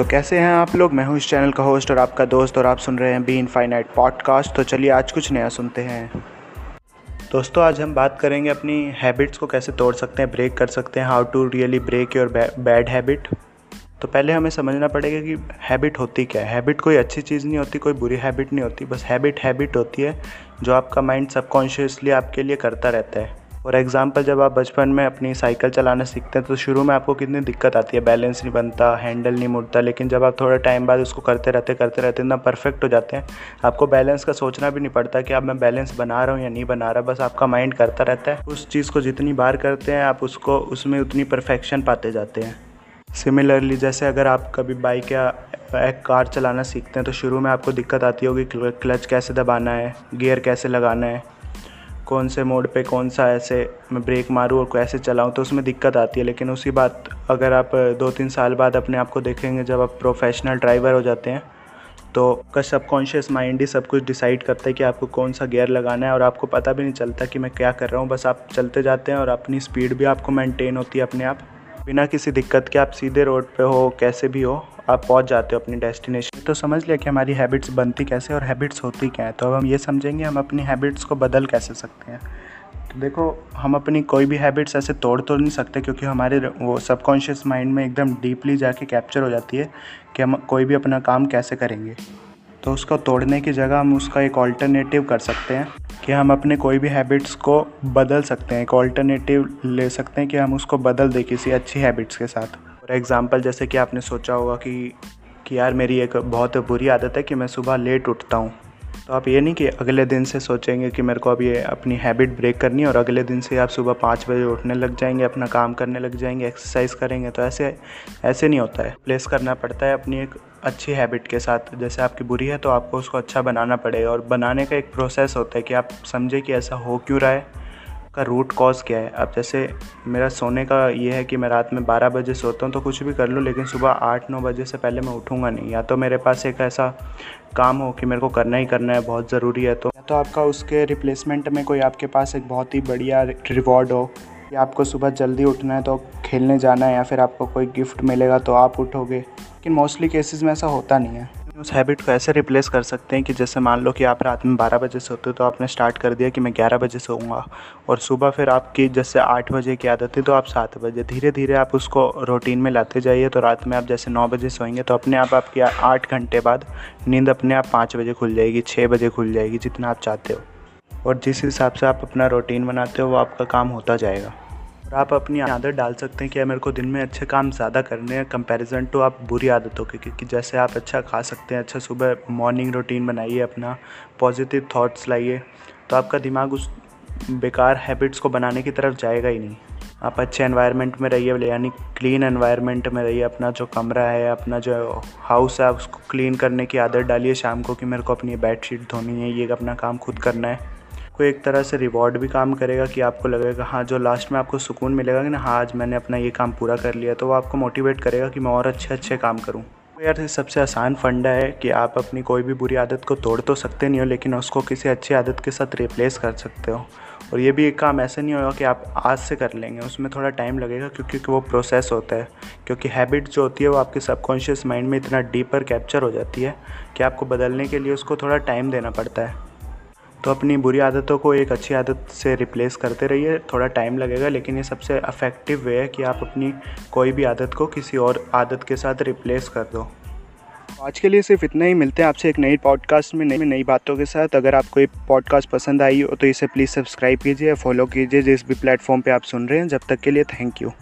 सो so, कैसे हैं आप लोग? मैं हूँ इस चैनल का होस्ट और आपका दोस्त और आप सुन रहे हैं बी इनफाइनाइट पॉडकास्ट तो चलिए आज कुछ नया सुनते हैं। दोस्तों आज हम बात करेंगे अपनी हैबिट्स को कैसे तोड़ सकते हैं ब्रेक कर सकते हैं how to really break your bad habit तो पहले हमें समझना पड़ेगा कि हैबिट होती क्या है। हैबिट कोई अच्छी चीज़ नहीं होती कोई बुरी हैबिट नहीं होती। बस हैबिट हैबिट होती है जो आपका माइंड सबकॉन्शियसली आपके लिए करता रहता है। फॉर एग्ज़ाम्पल जब आप बचपन में अपनी साइकिल चलाना सीखते हैं तो शुरू में आपको कितनी दिक्कत आती है? बैलेंस नहीं बनता हैंडल नहीं मुड़ता, लेकिन जब आप थोड़ा टाइम बाद उसको करते रहते करते रहते, इतना परफेक्ट हो जाते हैं, आपको बैलेंस का सोचना भी नहीं पड़ता कि अब मैं बैलेंस बना रहा हूँ या नहीं बना रहा, बस आपका माइंड करता रहता है। उस चीज़ को जितनी बार करते हैं, आप उसको, उसमें उतनी परफेक्शन पाते जाते हैं। सिमिलरली जैसे अगर आप कभी बाइक या एक कार चलाना सीखते हैं तो शुरू में आपको दिक्कत आती होगी क्लच कैसे दबाना है गियर कैसे लगाना है। कौन से मोड पे कौन सा ऐसे मैं ब्रेक मारूँ और कैसे चलाऊँ तो उसमें दिक्कत आती है। लेकिन उसी बात, अगर आप दो तीन साल बाद अपने आप को देखेंगे, जब आप प्रोफेशनल ड्राइवर हो जाते हैं तो आपका सबकॉन्शियस माइंड ही सब कुछ डिसाइड करता है कि आपको कौन सा गियर लगाना है और आपको पता भी नहीं चलता कि मैं क्या कर रहा हूँ। बस आप चलते जाते हैं और अपनी स्पीड भी आपको मेंटेन होती है अपने आप। बिना किसी दिक्कत के आप सीधे रोड पे हो, कैसे भी हो, आप पहुँच जाते हो अपनी डेस्टिनेशन तो समझ लिया कि हमारी हैबिट्स बनती कैसे और हैबिट्स होती क्या है। तो अब हम ये समझेंगे, हम अपनी हैबिट्स को बदल कैसे सकते हैं। तो देखो, हम अपनी कोई भी हैबिट्स ऐसे तोड़ तो नहीं सकते क्योंकि हमारे वो सबकॉन्शियस माइंड में एकदम डीपली जाके कैप्चर हो जाती है कि हम कोई भी अपना काम कैसे करेंगे। तो उसको तोड़ने की जगह हम उसका एक ऑल्टरनेटिव कर सकते हैं कि हम अपने कोई भी हैबिट्स को बदल सकते हैं। एक ऑल्टरनेटिव ले सकते हैं कि हम उसको बदल दें किसी अच्छी हैबिट्स के साथ। फॉर एग्ज़ाम्पल जैसे कि आपने सोचा होगा कि कि यार मेरी एक बहुत बुरी आदत है कि मैं सुबह लेट उठता हूँ। तो आप ये नहीं कि अगले दिन से सोचेंगे कि मेरे को अब ये अपनी हैबिट ब्रेक करनी है और अगले दिन से आप सुबह पाँच बजे उठने लग जाएँगे, अपना काम करने लग जाएँगे एक्सरसाइज करेंगे तो ऐसे ऐसे नहीं होता है। प्लेस करना पड़ता है अपनी एक अच्छी हैबिट के साथ। जैसे आपकी बुरी है तो आपको उसको अच्छा बनाना पड़ेगा और बनाने का एक प्रोसेस होता है कि आप समझे कि ऐसा हो क्यों रहा है। का रूट कॉज क्या है? अब जैसे मेरा सोने का ये है कि मैं रात में बारह बजे सोता हूँ तो कुछ भी कर लूँ, लेकिन सुबह आठ, नौ बजे से पहले मैं उठूँगा नहीं। या तो मेरे पास एक ऐसा काम हो कि मेरे को करना ही करना है, बहुत ज़रूरी है तो या तो आपका उसके रिप्लेसमेंट में कोई आपके पास एक बहुत ही बढ़िया रिवॉर्ड हो कि आपको सुबह जल्दी उठना है तो खेलने जाना है, या फिर आपको कोई गिफ्ट मिलेगा तो आप उठोगे। लेकिन मोस्टली केसेस में ऐसा होता नहीं है। उस हैबिट को ऐसे रिप्लेस कर सकते हैं कि जैसे मान लो कि आप रात में बारह बजे सोते हो तो आपने स्टार्ट कर दिया कि मैं ग्यारह बजे सोऊँगा और सुबह फिर आपकी जैसे आठ बजे की आदत है तो आप सात बजे धीरे धीरे आप उसको रूटीन में लाते जाइए तो रात में आप जैसे नौ बजे सोएँगे तो अपने आप आपकी आठ घंटे बाद नींद अपने आप पाँच बजे खुल जाएगी छः बजे खुल जाएगी जितना आप चाहते हो। और जिस हिसाब से आप अपना रूटीन बनाते हो वो आपका काम होता जाएगा। और आप अपनी आदत डाल सकते हैं कि मेरे को दिन में अच्छे काम ज़्यादा करने हैं कंपैरिजन टू आप बुरी आदतों के, क्योंकि जैसे आप अच्छा खा सकते हैं अच्छा सुबह मॉर्निंग रूटीन बनाइए अपना पॉजिटिव थॉट्स लाइए तो आपका दिमाग उस बेकार हैबिट्स को बनाने की तरफ़ जाएगा ही नहीं। आप अच्छे एनवायरनमेंट में रहिए, यानी क्लीन एनवायरनमेंट में रहिए, अपना जो कमरा है, अपना जो हाउस है, उसको क्लीन करने की आदत डालिए शाम को कि मेरे को अपनी बेड शीट धोनी है, ये अपना काम खुद करना है। आपको एक तरह से रिवॉर्ड भी काम करेगा कि आपको लगेगा हाँ जो लास्ट में आपको सुकून मिलेगा कि ना हाँ आज मैंने अपना ये काम पूरा कर लिया तो वो आपको मोटिवेट करेगा कि मैं और अच्छे अच्छे काम करूँ। तो यार, सबसे आसान फंडा है कि आप अपनी कोई भी बुरी आदत को तोड़ तो सकते नहीं हो, लेकिन उसको किसी अच्छी आदत के साथ रिप्लेस कर सकते हो। और ये भी एक काम ऐसे नहीं होगा कि आप आज से कर लेंगे, उसमें थोड़ा टाइम लगेगा क्योंकि वो प्रोसेस होता है। क्योंकि हैबिट जो होती है, वो आपके सबकॉन्शियस माइंड में इतना डीपर कैप्चर हो जाती है कि आपको बदलने के लिए उसको थोड़ा टाइम देना पड़ता है। तो अपनी बुरी आदतों को एक अच्छी आदत से रिप्लेस करते रहिए। थोड़ा टाइम लगेगा, लेकिन ये सबसे अफेक्टिव वे है कि आप अपनी कोई भी आदत को किसी और आदत के साथ रिप्लेस कर दो। आज के लिए सिर्फ़ इतना ही। मिलते हैं आपसे एक नई पॉडकास्ट में, नई नई बातों के साथ। अगर आपको ये पॉडकास्ट पसंद आई हो तो इसे प्लीज़ सब्सक्राइब कीजिए फॉलो कीजिए जिस भी प्लेटफॉर्म पे आप सुन रहे हैं। जब तक के लिए थैंक यू